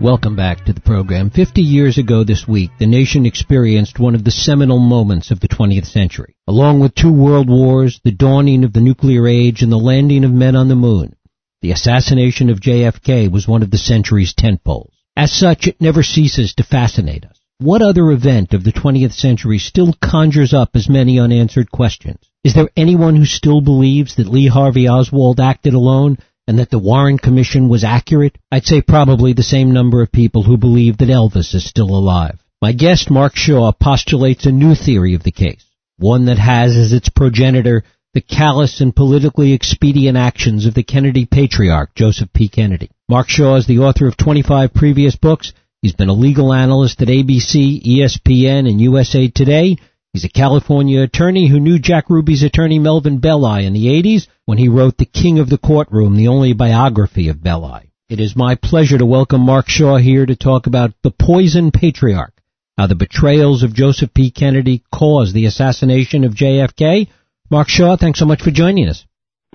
Welcome back to the program. Fifty years ago this week, the nation experienced one of the seminal moments of the 20th century. Along with two world wars, the dawning of the nuclear age, and the landing of men on the moon, the assassination of JFK was one of the century's tentpoles. As such, it never ceases to fascinate us. What other event of the 20th century still conjures up as many unanswered questions? Is there anyone who still believes that Lee Harvey Oswald acted alone and that the Warren Commission was accurate? I'd say probably the same number of people who believe that Elvis is still alive. My guest, Mark Shaw, postulates a new theory of the case, one that has as its progenitor the callous and politically expedient actions of the Kennedy patriarch, Joseph P. Kennedy. Mark Shaw is the author of 25 previous books. He's been a legal analyst at ABC, ESPN, and USA Today. He's a California attorney who knew Jack Ruby's attorney Melvin Belli in the 80s when he wrote The King of the Courtroom, the only biography of Belli. It is my pleasure to welcome Mark Shaw here to talk about the poison patriarch, how the betrayals of Joseph P. Kennedy caused the assassination of JFK. Mark Shaw, thanks so much for joining us.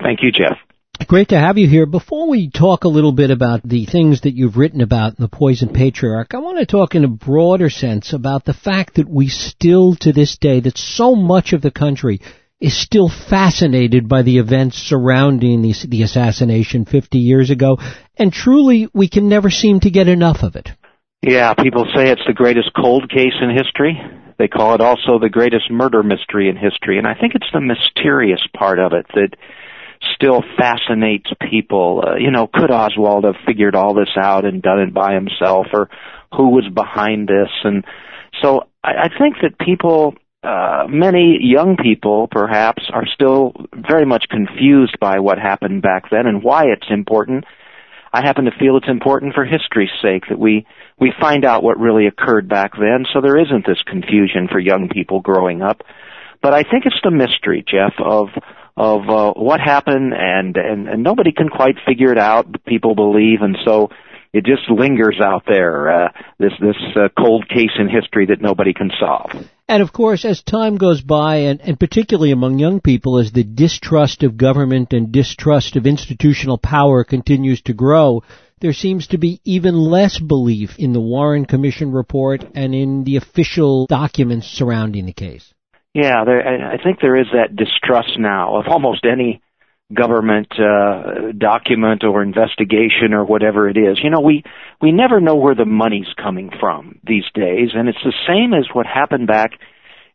Thank you, Jeff. Great to have you here. Before we talk a little bit about the things that you've written about in the Poison Patriarch, I want to talk in a broader sense about the fact that we still to this day, that so much of the country is still fascinated by the events surrounding the, the assassination 50 years ago, and truly we can never seem to get enough of it. Yeah, people say it's the greatest cold case in history. They call it also the greatest murder mystery in history, and I think it's the mysterious part of it that still fascinates people. Uh, you know, could Oswald have figured all this out and done it by himself, or who was behind this? And so I, I think that people, uh, many young people perhaps, are still very much confused by what happened back then and why it's important. I happen to feel it's important for history's sake that we we find out what really occurred back then, so there isn't this confusion for young people growing up. But I think it's the mystery, Jeff, of of uh, what happened, and, and and nobody can quite figure it out. People believe, and so it just lingers out there. Uh, this this uh, cold case in history that nobody can solve. And of course, as time goes by, and, and particularly among young people, as the distrust of government and distrust of institutional power continues to grow, there seems to be even less belief in the Warren Commission report and in the official documents surrounding the case. Yeah, there, I think there is that distrust now of almost any government uh, document or investigation or whatever it is. You know, we we never know where the money's coming from these days, and it's the same as what happened back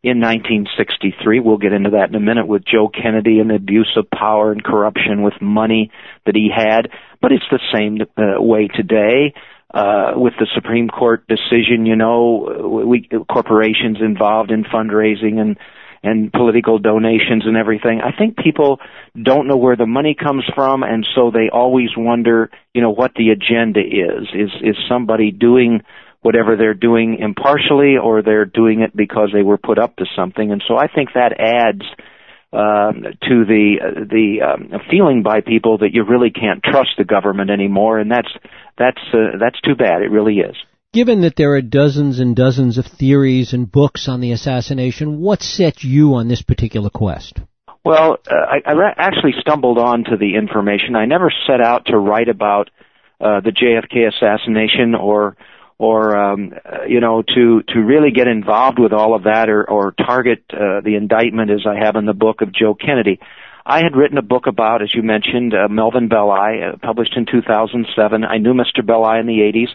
in 1963. We'll get into that in a minute with Joe Kennedy and the abuse of power and corruption with money that he had. But it's the same uh, way today. Uh, with the Supreme Court decision, you know, we corporations involved in fundraising and and political donations and everything. I think people don't know where the money comes from, and so they always wonder, you know, what the agenda is. Is is somebody doing whatever they're doing impartially, or they're doing it because they were put up to something? And so I think that adds. Um, to the the um, feeling by people that you really can't trust the government anymore, and that's that's uh, that's too bad. It really is. Given that there are dozens and dozens of theories and books on the assassination, what set you on this particular quest? Well, uh, I, I re- actually stumbled onto the information. I never set out to write about uh, the JFK assassination or or um, uh, you know to to really get involved with all of that or or target uh, the indictment as I have in the book of Joe Kennedy. I had written a book about, as you mentioned, uh, Melvin Belli, uh, published in 2007. I knew Mr. Belli in the 80s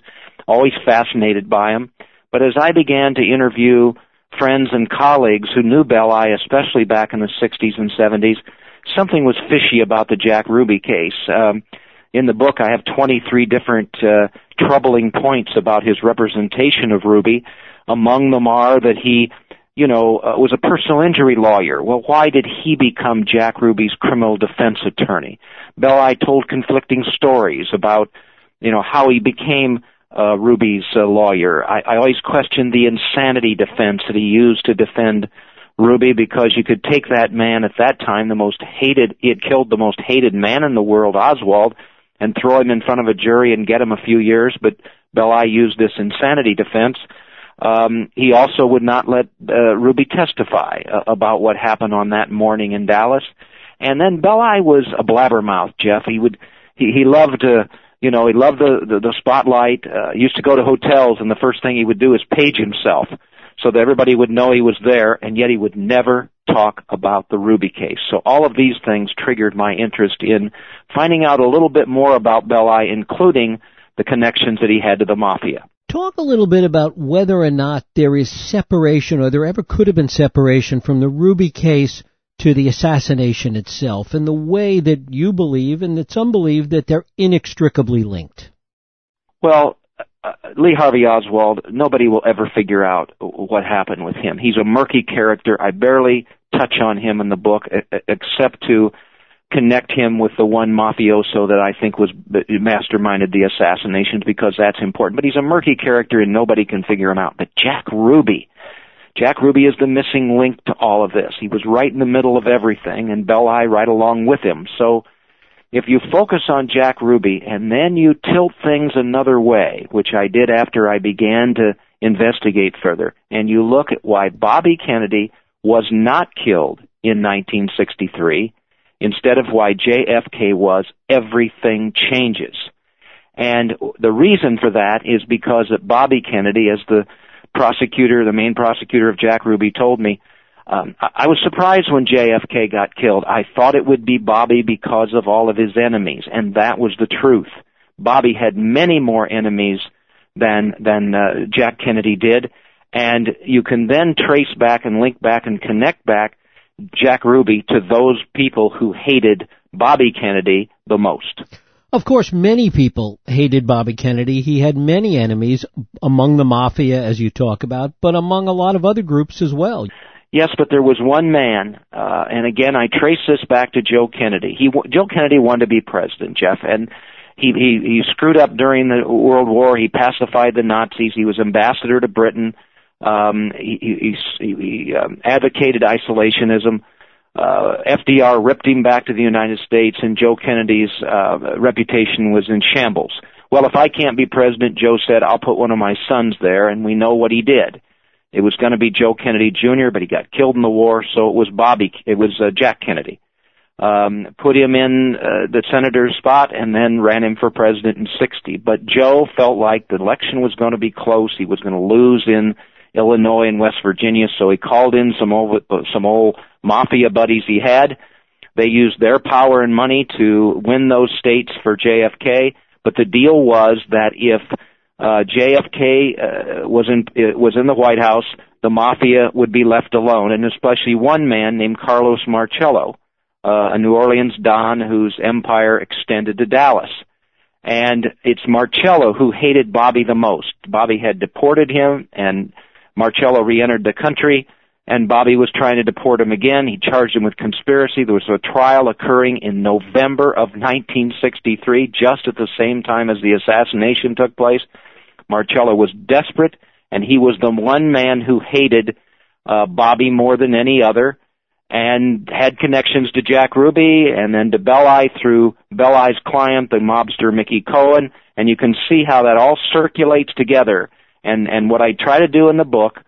always fascinated by him. But as I began to interview friends and colleagues who knew Belli, especially back in the 60s and 70s, something was fishy about the Jack Ruby case. Um, in the book, I have 23 different uh, troubling points about his representation of Ruby. Among them are that he, you know, uh, was a personal injury lawyer. Well, why did he become Jack Ruby's criminal defense attorney? Belli told conflicting stories about, you know, how he became uh, Ruby's uh, lawyer. I, I always questioned the insanity defense that he used to defend Ruby because you could take that man at that time, the most hated, he had killed the most hated man in the world, Oswald, and throw him in front of a jury and get him a few years, but Belli used this insanity defense. He also would not let uh, Ruby testify uh, about what happened on that morning in Dallas. And then Belli was a blabbermouth, Jeff. He would he, loved to You know, he loved the the, the spotlight. Uh, used to go to hotels, and the first thing he would do is page himself so that everybody would know he was there, and yet he would never talk about the Ruby case. So all of these things triggered my interest in finding out a little bit more about Belli, including the connections that he had to the mafia. Talk a little bit about whether or not there is separation, or there ever could have been separation from the Ruby case to the assassination itself, and the way that you believe and that some believe that they're inextricably linked. Well, uh, Lee Harvey Oswald, nobody will ever figure out what happened with him. He's a murky character. I barely touch on him in the book except to connect him with the one mafioso that I think was masterminded the assassinations because that's important. But he's a murky character and nobody can figure him out. But Jack Ruby, Jack Ruby is the missing link to all of this. He was right in the middle of everything and Belli right along with him. So if you focus on Jack Ruby and then you tilt things another way, which I did after I began to investigate further, and you look at why Bobby Kennedy was not killed in 1963 instead of why JFK was, everything changes. And the reason for that is because Bobby Kennedy, as the prosecutor, the main prosecutor of Jack Ruby told me, um, I was surprised when JFK got killed. I thought it would be Bobby because of all of his enemies, and that was the truth. Bobby had many more enemies than than uh, Jack Kennedy did, and you can then trace back and link back and connect back Jack Ruby to those people who hated Bobby Kennedy the most. Of course, many people hated Bobby Kennedy. He had many enemies among the mafia, as you talk about, but among a lot of other groups as well. Yes, but there was one man, uh, and again, I trace this back to Joe Kennedy. He, Joe Kennedy wanted to be president, Jeff, and he, he, he screwed up during the World War. He pacified the Nazis. He was ambassador to Britain. Um, he, he, he, um, advocated isolationism. Uh, FDR ripped him back to the United States, and Joe Kennedy's uh, reputation was in shambles. Well, if I can't be president, Joe said, I'll put one of my sons there, and we know what he did. It was going to be Joe Kennedy Jr., but he got killed in the war, so it was Bobby. It was uh, Jack Kennedy. Um, put him in uh, the senator's spot and then ran him for president in 60. But Joe felt like the election was going to be close. He was going to lose in Illinois and West Virginia, so he called in some old, some old mafia buddies he had. They used their power and money to win those states for JFK. But the deal was that if uh, JFK uh, was in uh, was in the White House, the mafia would be left alone, and especially one man named Carlos Marcello, uh, a New Orleans don whose empire extended to Dallas. And it's Marcello who hated Bobby the most. Bobby had deported him, and Marcello re-entered the country, and Bobby was trying to deport him again. He charged him with conspiracy. There was a trial occurring in November of 1963, just at the same time as the assassination took place. Marcello was desperate, and he was the one man who hated uh, Bobby more than any other, and had connections to Jack Ruby, and then to Belli through Belli's client, the mobster Mickey Cohen, and you can see how that all circulates together. And and what I try to do in the book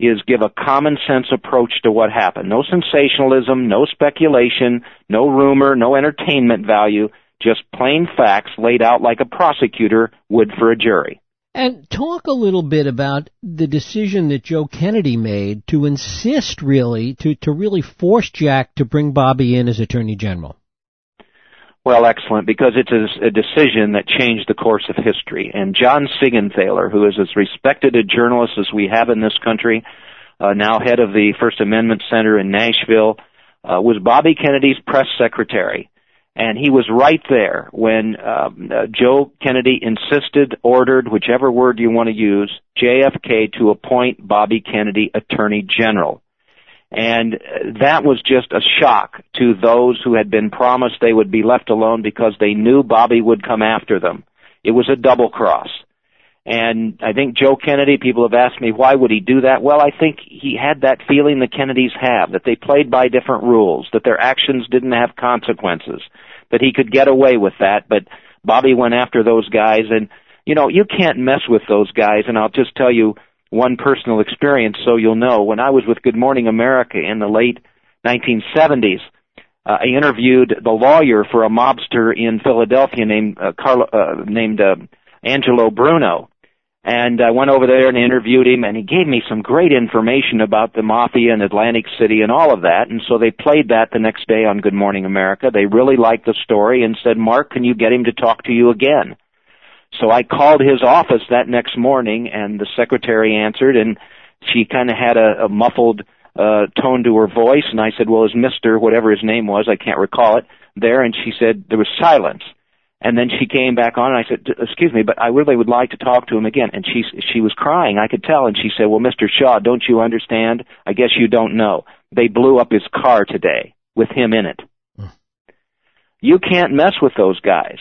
is give a common sense approach to what happened. No sensationalism, no speculation, no rumor, no entertainment value, just plain facts laid out like a prosecutor would for a jury. And talk a little bit about the decision that Joe Kennedy made to insist really, to, to really force Jack to bring Bobby in as Attorney General. Well, excellent, because it's a, a decision that changed the course of history. And John Siegenthaler, who is as respected a journalist as we have in this country, uh, now head of the First Amendment Center in Nashville, uh, was Bobby Kennedy's press secretary and he was right there when um, uh, Joe Kennedy insisted, ordered, whichever word you want to use, JFK to appoint Bobby Kennedy Attorney General. And that was just a shock to those who had been promised they would be left alone because they knew Bobby would come after them. It was a double cross. And I think Joe Kennedy, people have asked me, why would he do that? Well, I think he had that feeling the Kennedys have, that they played by different rules, that their actions didn't have consequences, that he could get away with that, but Bobby went after those guys and, you know, you can't mess with those guys and I'll just tell you one personal experience so you'll know. When I was with Good Morning America in the late 1970s, uh, I interviewed the lawyer for a mobster in Philadelphia named uh, Carlo, uh, named uh, Angelo Bruno, and I went over there and interviewed him, and he gave me some great information about the mafia in Atlantic City and all of that. And so they played that the next day on Good Morning America. They really liked the story and said, "Mark, can you get him to talk to you again?" So I called his office that next morning, and the secretary answered, and she kind of had a, a muffled uh, tone to her voice, and I said, "Well, is Mister whatever his name was? I can't recall it." There, and she said there was silence, and then she came back on, and I said, "Excuse me, but I really would like to talk to him again." And she she was crying, I could tell, and she said, "Well, Mister Shaw, don't you understand? I guess you don't know. They blew up his car today with him in it. You can't mess with those guys."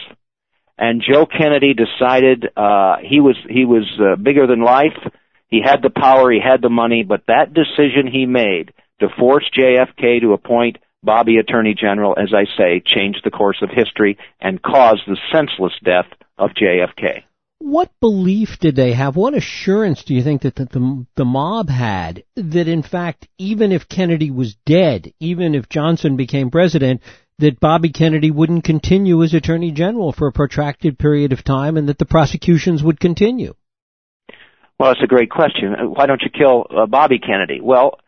And Joe Kennedy decided uh, he was he was uh, bigger than life he had the power, he had the money, but that decision he made to force JFK to appoint Bobby Attorney General, as I say, changed the course of history and caused the senseless death of JFK. What belief did they have? What assurance do you think that the, the, the, mob had that in fact, even if Kennedy was dead, even if Johnson became president, that Bobby Kennedy wouldn't continue as Attorney General for a protracted period of time and that the prosecutions would continue? Well, it's a great question. Why don't you kill uh, Bobby Kennedy? Well,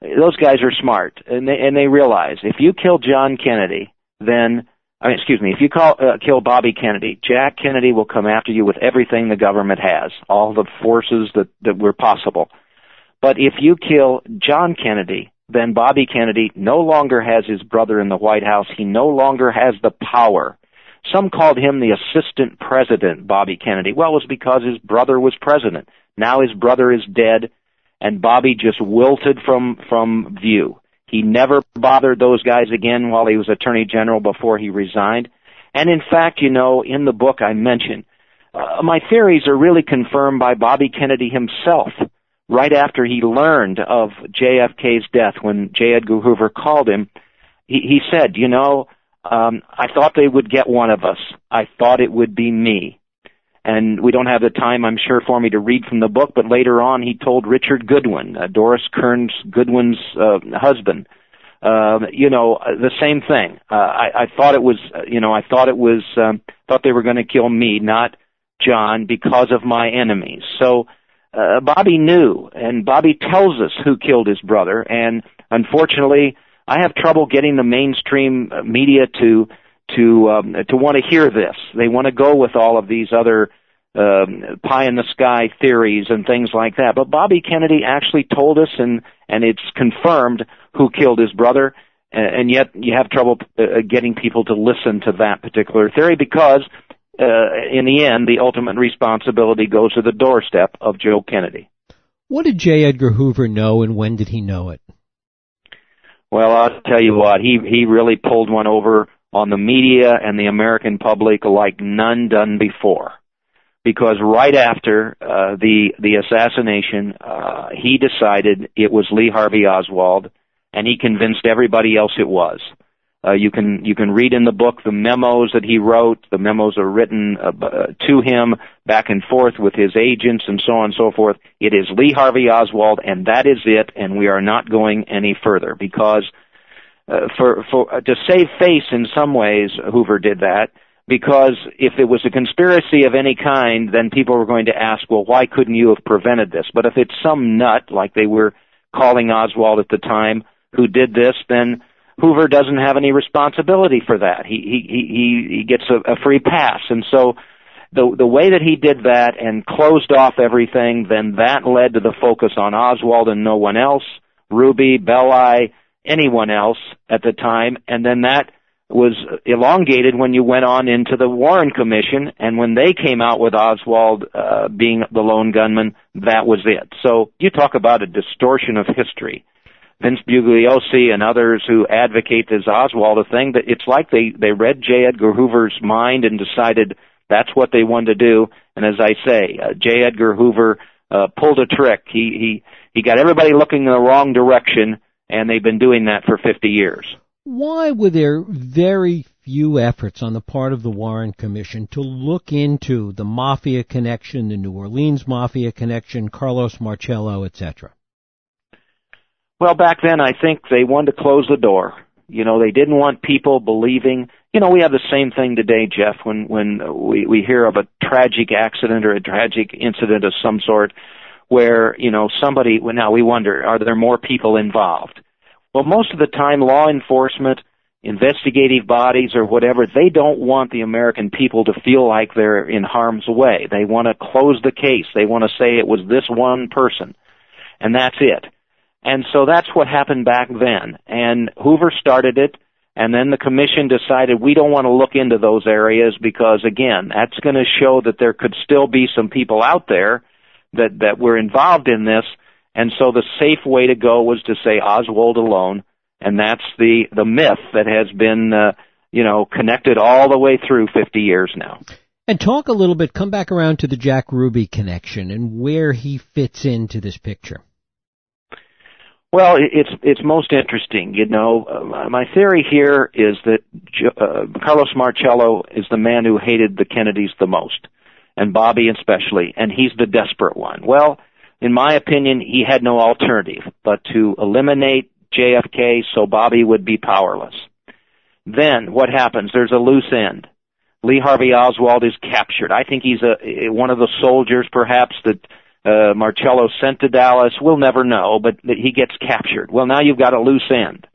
those guys are smart, and they and they realize if you kill John Kennedy, then I mean, excuse me, if you call, uh, kill Bobby Kennedy, Jack Kennedy will come after you with everything the government has, all the forces that that were possible. But if you kill John Kennedy, then Bobby Kennedy no longer has his brother in the White House. He no longer has the power. Some called him the assistant president, Bobby Kennedy. Well, it was because his brother was president. Now his brother is dead, and Bobby just wilted from from view. He never bothered those guys again while he was Attorney General before he resigned. And in fact, you know, in the book I mentioned, uh, my theories are really confirmed by Bobby Kennedy himself. Right after he learned of JFK's death, when J. Edgar Hoover called him, he, he said, you know, um, I thought they would get one of us. I thought it would be me. And we don't have the time, I'm sure, for me to read from the book, but later on he told Richard Goodwin, uh, Doris Kearns Goodwin's uh, husband, uh, you know, uh, the same thing. Uh, I, I thought it was, uh, you know, I thought it was, um, thought they were going to kill me, not John, because of my enemies. So, uh, Bobby knew, and Bobby tells us who killed his brother, and unfortunately, I have trouble getting the mainstream media to to um, to want to hear this. They want to go with all of these other um, pie in the sky theories and things like that. But Bobby Kennedy actually told us, and and it's confirmed who killed his brother. And yet you have trouble uh, getting people to listen to that particular theory because, uh, in the end, the ultimate responsibility goes to the doorstep of Joe Kennedy. What did J. Edgar Hoover know, and when did he know it? Well, I'll tell you what, he he really pulled one over on the media and the American public like none done before. Because right after uh, the the assassination, uh, he decided it was Lee Harvey Oswald, and he convinced everybody else it was. Uh, you can you can read in the book the memos that he wrote. The memos are written uh, uh to him back and forth with his agents and so on and so forth. It is Lee Harvey Oswald, and that is it. And we are not going any further because uh, for for uh, to save face in some ways Hoover did that because if it was a conspiracy of any kind then people were going to ask well why couldn't you have prevented this but if it's some nut like they were calling Oswald at the time who did this then Hoover doesn't have any responsibility for that he he he he gets a, a free pass and so the the way that he did that and closed off everything then that led to the focus on Oswald and no one else Ruby Belli anyone else at the time, and then that was elongated when you went on into the Warren Commission, and when they came out with Oswald uh, being the lone gunman, that was it. So you talk about a distortion of history. Vince Bugliosi and others who advocate this Oswald thing that it's like they they read J. Edgar Hoover's mind and decided that's what they wanted to do. And as I say, uh, J. Edgar Hoover uh, pulled a trick. He he he got everybody looking in the wrong direction and they've been doing that for 50 years. Why were there very few efforts on the part of the Warren Commission to look into the mafia connection, the New Orleans mafia connection, Carlos Marcello, etc.? Well, back then I think they wanted to close the door. You know, they didn't want people believing. You know, we have the same thing today, Jeff, when when we we hear of a tragic accident or a tragic incident of some sort, where you know somebody. Well, now we wonder, are there more people involved? Well, most of the time, law enforcement, investigative bodies, or whatever, they don't want the American people to feel like they're in harm's way. They want to close the case. They want to say it was this one person, and that's it. And so that's what happened back then. And Hoover started it, and then the commission decided we don't want to look into those areas because again, that's going to show that there could still be some people out there that, that were involved in this. And so the safe way to go was to say Oswald alone, and that's the, the myth that has been, uh, you know, connected all the way through 50 years now. And talk a little bit, come back around to the Jack Ruby connection and where he fits into this picture. Well, it's it's most interesting. You know, uh, my theory here is that uh, Carlos Marcello is the man who hated the Kennedys the most, and Bobby especially, and he's the desperate one. Well, in my opinion, he had no alternative but to eliminate JFK so Bobby would be powerless. Then what happens? There's a loose end. Lee Harvey Oswald is captured. I think he's a one of the soldiers, perhaps that uh, Marcello sent to Dallas. We'll never know, but he gets captured. Well, now you've got a loose end.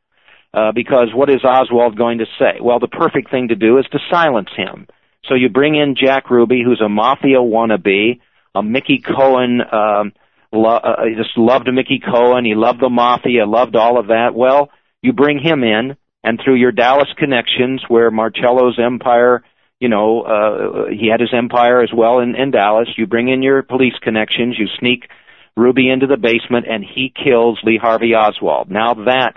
Uh, because what is Oswald going to say? Well, the perfect thing to do is to silence him. So you bring in Jack Ruby, who's a mafia wannabe, a Mickey Cohen, um, lo- uh, just loved Mickey Cohen, he loved the mafia, loved all of that. Well, you bring him in, and through your Dallas connections, where Marcello's empire you know, uh, he had his empire as well in, in Dallas. You bring in your police connections, you sneak Ruby into the basement, and he kills Lee Harvey Oswald. Now that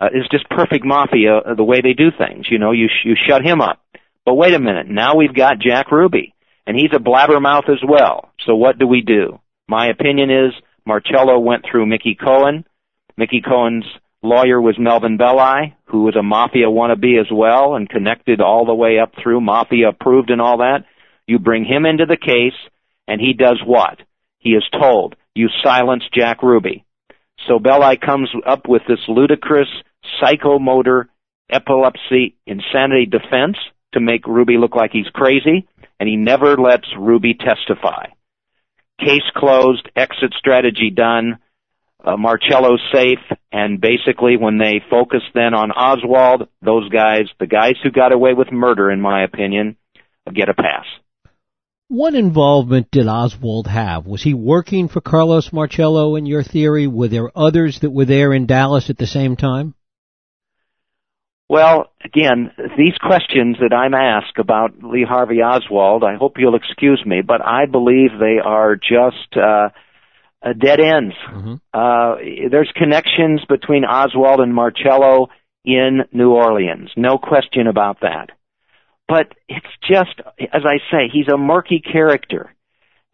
uh, is just perfect mafia, uh, the way they do things. You know, you sh- you shut him up. But wait a minute, now we've got Jack Ruby, and he's a blabbermouth as well. So what do we do? My opinion is Marcello went through Mickey Cohen. Mickey Cohen's lawyer was Melvin Belli, who was a mafia wannabe as well and connected all the way up through mafia approved and all that. You bring him into the case and he does what? He is told, you silence Jack Ruby. So Belli comes up with this ludicrous psychomotor epilepsy insanity defense to make Ruby look like he's crazy and he never lets Ruby testify. Case closed, exit strategy done, uh, Marcello's safe, and basically when they focus then on Oswald, those guys, the guys who got away with murder, in my opinion, get a pass. What involvement did Oswald have? Was he working for Carlos Marcello in your theory? Were there others that were there in Dallas at the same time? Well, again, these questions that I'm asked about Lee Harvey Oswald, I hope you'll excuse me, but I believe they are just uh, uh, dead ends. Mm-hmm. Uh, there's connections between Oswald and Marcello in New Orleans. No question about that. But it's just, as I say, he's a murky character.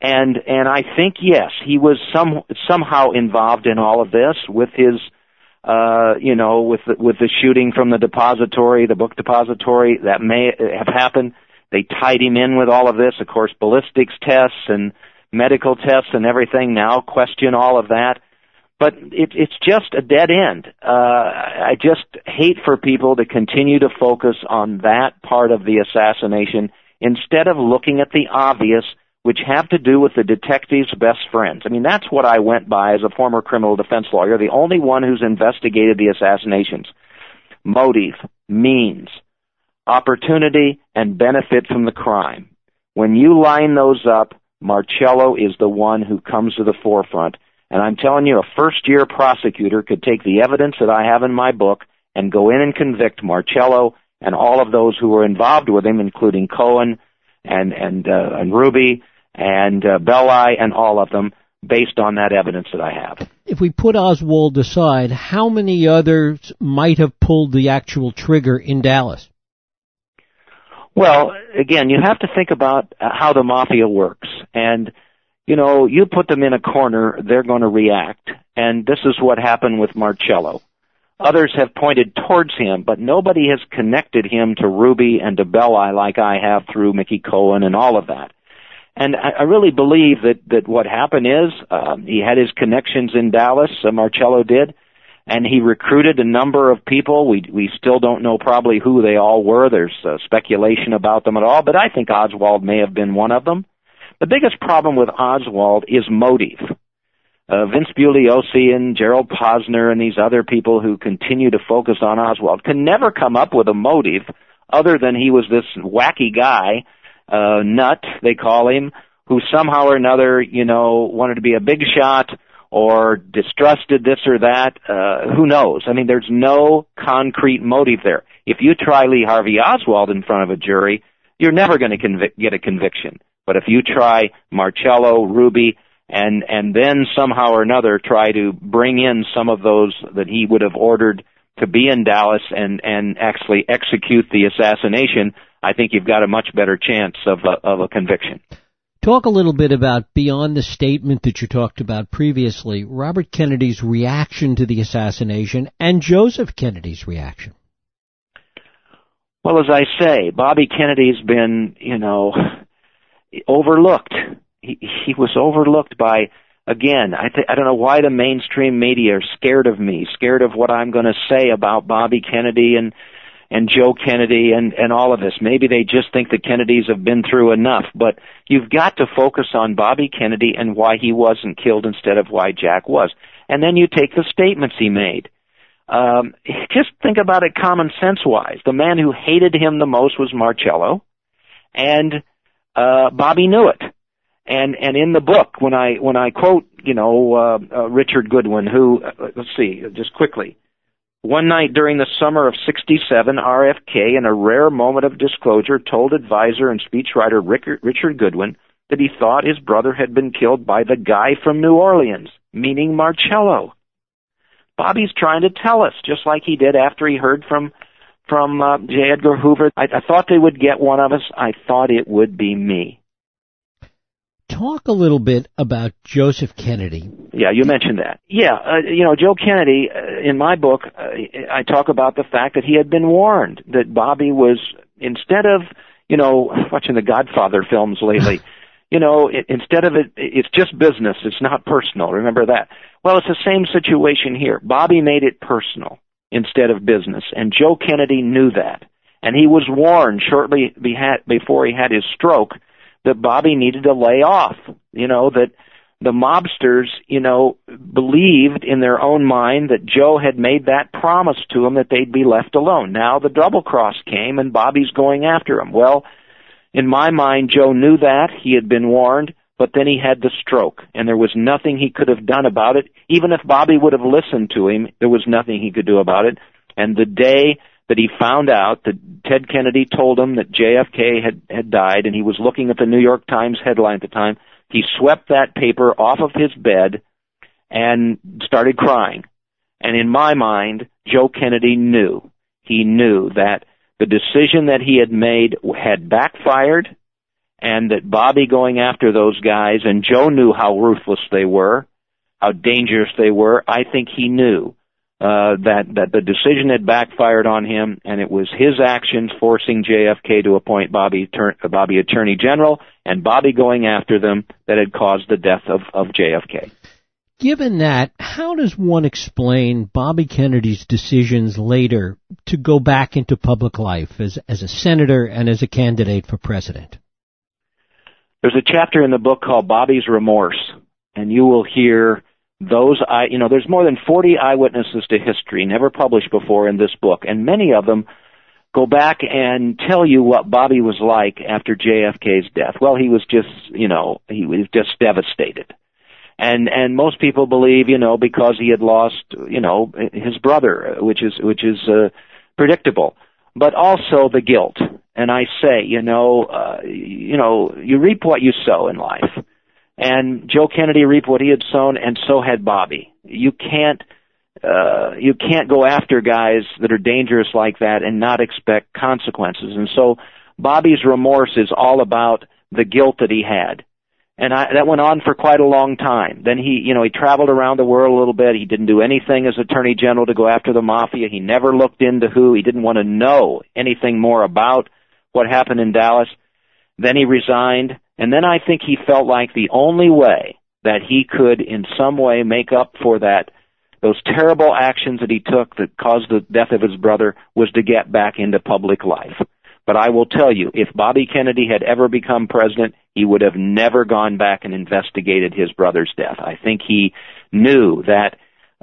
And, and I think yes, he was some, somehow involved in all of this with his, uh, you know, with the, with the shooting from the depository, the book depository, that may have happened. They tied him in with all of this, of course, ballistics tests and, medical tests and everything now question all of that. But it, it's just a dead end. Uh, I just hate for people to continue to focus on that part of the assassination instead of looking at the obvious, which have to do with the detective's best friends. I mean, that's what I went by as a former criminal defense lawyer, the only one who's investigated the assassinations. Motive, means, opportunity, and benefit from the crime. When you line those up, Marcello is the one who comes to the forefront. And I'm telling you, a first year prosecutor could take the evidence that I have in my book and go in and convict Marcello and all of those who were involved with him, including Cohen and and uh, and Ruby and uh, Belli and all of them, based on that evidence that I have. If we put Oswald aside, how many others might have pulled the actual trigger in Dallas? Well, again, you have to think about how the mafia works. And, you know, you put them in a corner, they're going to react. And this is what happened with Marcello. Others have pointed towards him, but nobody has connected him to Ruby and to Belli like I have through Mickey Cohen and all of that. And I, I really believe that, that what happened is, um, he had his connections in Dallas, uh, Marcello did, and he recruited a number of people. We we still don't know probably who they all were. There's uh, speculation about them at all, but I think Oswald may have been one of them. The biggest problem with Oswald is motive. Uh, Vince Bugliosi and Gerald Posner and these other people who continue to focus on Oswald can never come up with a motive other than he was this wacky guy, uh, nut, they call him, who somehow or another, you know, wanted to be a big shot, or distrusted this or that. Uh, who knows? I mean, there's no concrete motive there. If you try Lee Harvey Oswald in front of a jury, you're never going to convic- get a conviction. But if you try Marcello, Ruby, and and then somehow or another try to bring in some of those that he would have ordered to be in Dallas and and actually execute the assassination, I think you've got a much better chance of a, of a conviction. Talk a little bit about beyond the statement that you talked about previously, Robert Kennedy's reaction to the assassination and Joseph Kennedy's reaction. Well, as I say, Bobby Kennedy's been, you know, overlooked. He, he was overlooked by, again, I, th- I don't know why the mainstream media are scared of me, scared of what I'm going to say about Bobby Kennedy and and Joe Kennedy and, and all of this. Maybe they just think the Kennedys have been through enough, but you've got to focus on Bobby Kennedy and why he wasn't killed instead of why Jack was. And then you take the statements he made. Um, just think about it common sense wise. The man who hated him the most was Marcello, and uh, Bobby knew it. And and in the book, when I when I quote, you know, uh, uh, Richard Goodwin, who uh, let's see, just quickly, one night during the summer of 67, RFK, in a rare moment of disclosure, told advisor and speechwriter Richard Goodwin that he thought his brother had been killed by the guy from New Orleans, meaning Marcello. Bobby's trying to tell us, just like he did after he heard from from uh, J. Edgar Hoover. I, I thought they would get one of us. I thought it would be me talk a little bit about Joseph Kennedy. Yeah, you mentioned that. Yeah, uh, you know, Joe Kennedy, uh, in my book, uh, I talk about the fact that he had been warned that Bobby was, instead of, you know, watching the Godfather films lately, you know, it, instead of it, it's just business, it's not personal. Remember that? Well, it's the same situation here. Bobby made it personal instead of business, and Joe Kennedy knew that. And he was warned shortly before he had his stroke that Bobby needed to lay off. You know, that the mobsters, you know, believed in their own mind that Joe had made that promise to him that they'd be left alone. Now the double cross came and Bobby's going after him. Well, in my mind, Joe knew that. He had been warned, but then he had the stroke and there was nothing he could have done about it. Even if Bobby would have listened to him, there was nothing he could do about it. And the day that he found out that Ted Kennedy told him that JFK had, had died and he was looking at the New York Times headline at the time. He swept that paper off of his bed and started crying. And in my mind, Joe Kennedy knew. He knew that the decision that he had made had backfired and that Bobby going after those guys and Joe knew how ruthless they were, how dangerous they were. I think he knew uh, that that the decision had backfired on him, and it was his actions forcing JFK to appoint Bobby Bobby Attorney General, and Bobby going after them that had caused the death of of JFK. Given that, how does one explain Bobby Kennedy's decisions later to go back into public life as as a senator and as a candidate for president? There's a chapter in the book called Bobby's Remorse, and you will hear those eye, you know, there's more than 40 eyewitnesses to history never published before in this book, and many of them go back and tell you what Bobby was like after JFK's death. Well, he was just, you know, he was just devastated. And and most people believe, you know, because he had lost, you know, his brother, which is which is uh, predictable, but also the guilt. And I say, you know, uh, you know, you reap what you sow in life. And Joe Kennedy reaped what he had sown, and so had Bobby. You can't uh, you can't go after guys that are dangerous like that and not expect consequences. And so Bobby's remorse is all about the guilt that he had. And I, that went on for quite a long time. Then he, you know, he traveled around the world a little bit. He didn't do anything as Attorney General to go after the mafia. He never looked into who. He didn't want to know anything more about what happened in Dallas. Then he resigned and then I think he felt like the only way that he could in some way make up for that those terrible actions that he took that caused the death of his brother was to get back into public life. But I will tell you, if Bobby Kennedy had ever become president, he would have never gone back and investigated his brother's death. I think he knew that,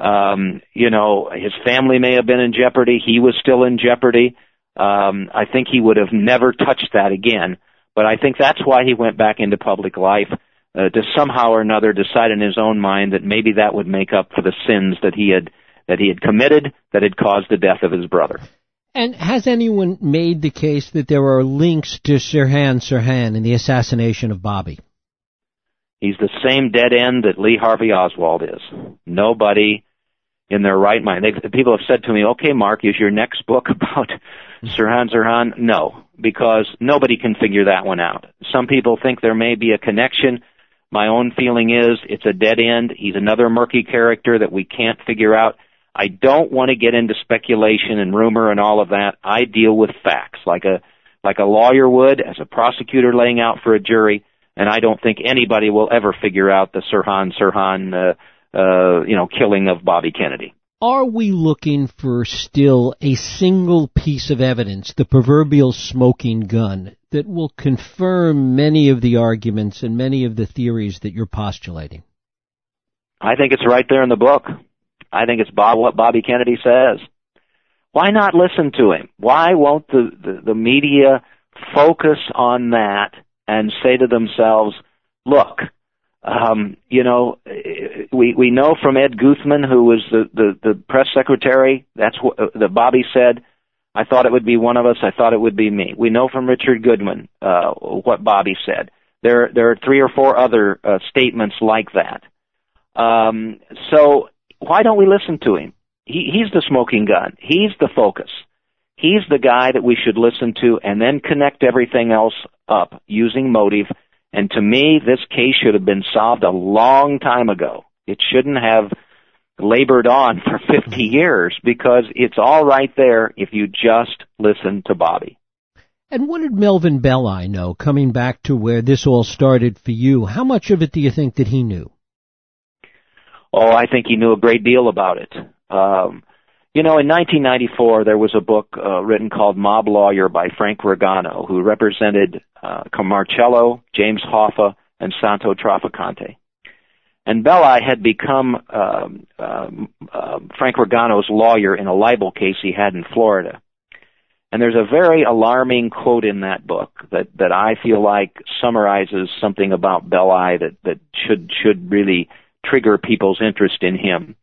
um, you know, his family may have been in jeopardy. He was still in jeopardy. Um, I think he would have never touched that again. But I think that's why he went back into public life uh, to somehow or another decide in his own mind that maybe that would make up for the sins that he had that he had committed that had caused the death of his brother. And has anyone made the case that there are links to Sirhan Sirhan in the assassination of Bobby? He's the same dead end that Lee Harvey Oswald is. Nobody in their right mind. They, people have said to me, "Okay, Mark, is your next book about Sirhan Sirhan?" No, because nobody can figure that one out. Some people think there may be a connection. My own feeling is it's a dead end. He's another murky character that we can't figure out. I don't want to get into speculation and rumor and all of that. I deal with facts like a like a lawyer would as a prosecutor laying out for a jury, and I don't think anybody will ever figure out the Sirhan Sirhan uh, uh, you know killing of Bobby Kennedy. Are we looking for still a single piece of evidence, the proverbial smoking gun, that will confirm many of the arguments and many of the theories that you're postulating? I think it's right there in the book. I think it's Bob, what Bobby Kennedy says. Why not listen to him? Why won't the, the, the media focus on that and say to themselves, look, um, you know, we we know from Ed Guthman, who was the the, the press secretary, that's what uh, that Bobby said. I thought it would be one of us. I thought it would be me. We know from Richard Goodman uh, what Bobby said. There there are three or four other uh, statements like that. Um, so why don't we listen to him? He, he's the smoking gun. He's the focus. He's the guy that we should listen to and then connect everything else up using motive. And to me, this case should have been solved a long time ago. It shouldn't have labored on for 50 years because it's all right there if you just listen to Bobby. And what did Melvin Belli know, coming back to where this all started for you? How much of it do you think that he knew? Oh, I think he knew a great deal about it. Um, you know, in 1994, there was a book uh, written called Mob Lawyer by Frank Ragano, who represented uh, Marcello, James Hoffa, and Santo Trafficante. And Belli had become um, um, uh, Frank Ragano's lawyer in a libel case he had in Florida. And there's a very alarming quote in that book that, that I feel like summarizes something about Belli that, that should should really trigger people's interest in him.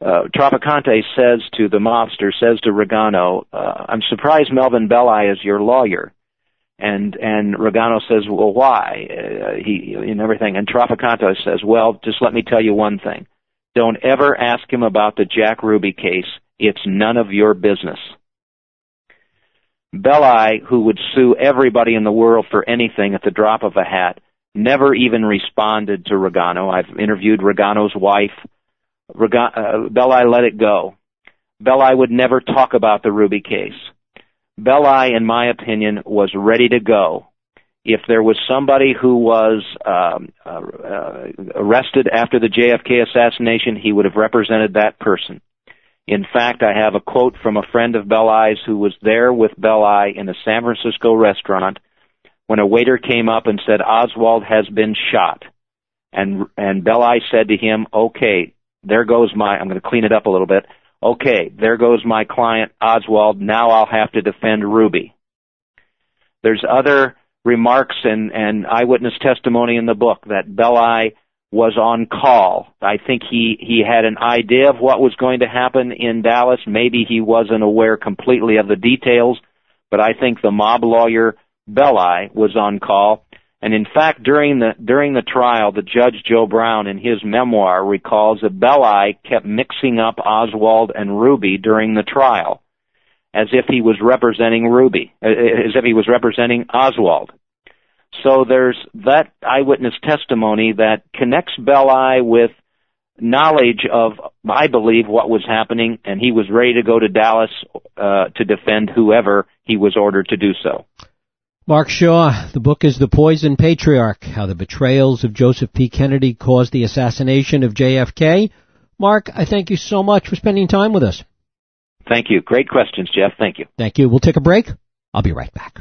Uh, Trafficante says to the mobster, says to Ragano, uh, I'm surprised Melvin Belli is your lawyer. And, and Ragano says, well, why? Uh, he, and everything. And Trafficante says, well, just let me tell you one thing. Don't ever ask him about the Jack Ruby case. It's none of your business. Belli, who would sue everybody in the world for anything at the drop of a hat, never even responded to Ragano. I've interviewed Ragano's wife. Uh, Belli let it go. Belli would never talk about the Ruby case. Belli, in my opinion, was ready to go. If there was somebody who was um, uh, uh, arrested after the JFK assassination, he would have represented that person. In fact, I have a quote from a friend of Belli's who was there with Belli in a San Francisco restaurant when a waiter came up and said Oswald has been shot. And and Belli said to him, "Okay, there goes my I'm going to clean it up a little bit. Okay, there goes my client Oswald. Now I'll have to defend Ruby." There's other remarks and and eyewitness testimony in the book that Belli was on call. I think he he had an idea of what was going to happen in Dallas. Maybe he wasn't aware completely of the details, but I think the mob lawyer Belli was on call. And in fact, during the during the trial, the judge Joe Brown, in his memoir, recalls that Belli kept mixing up Oswald and Ruby during the trial, as if he was representing Ruby, uh, as if he was representing Oswald. So there's that eyewitness testimony that connects Belli with knowledge of, I believe, what was happening, and he was ready to go to Dallas uh, to defend whoever he was ordered to do so. Mark Shaw, the book is The Poison Patriarch, How the Betrayals of Joseph P. Kennedy Caused the Assassination of JFK. Mark, I thank you so much for spending time with us. Thank you. Great questions, Jeff. Thank you. Thank you. We'll take a break. I'll be right back.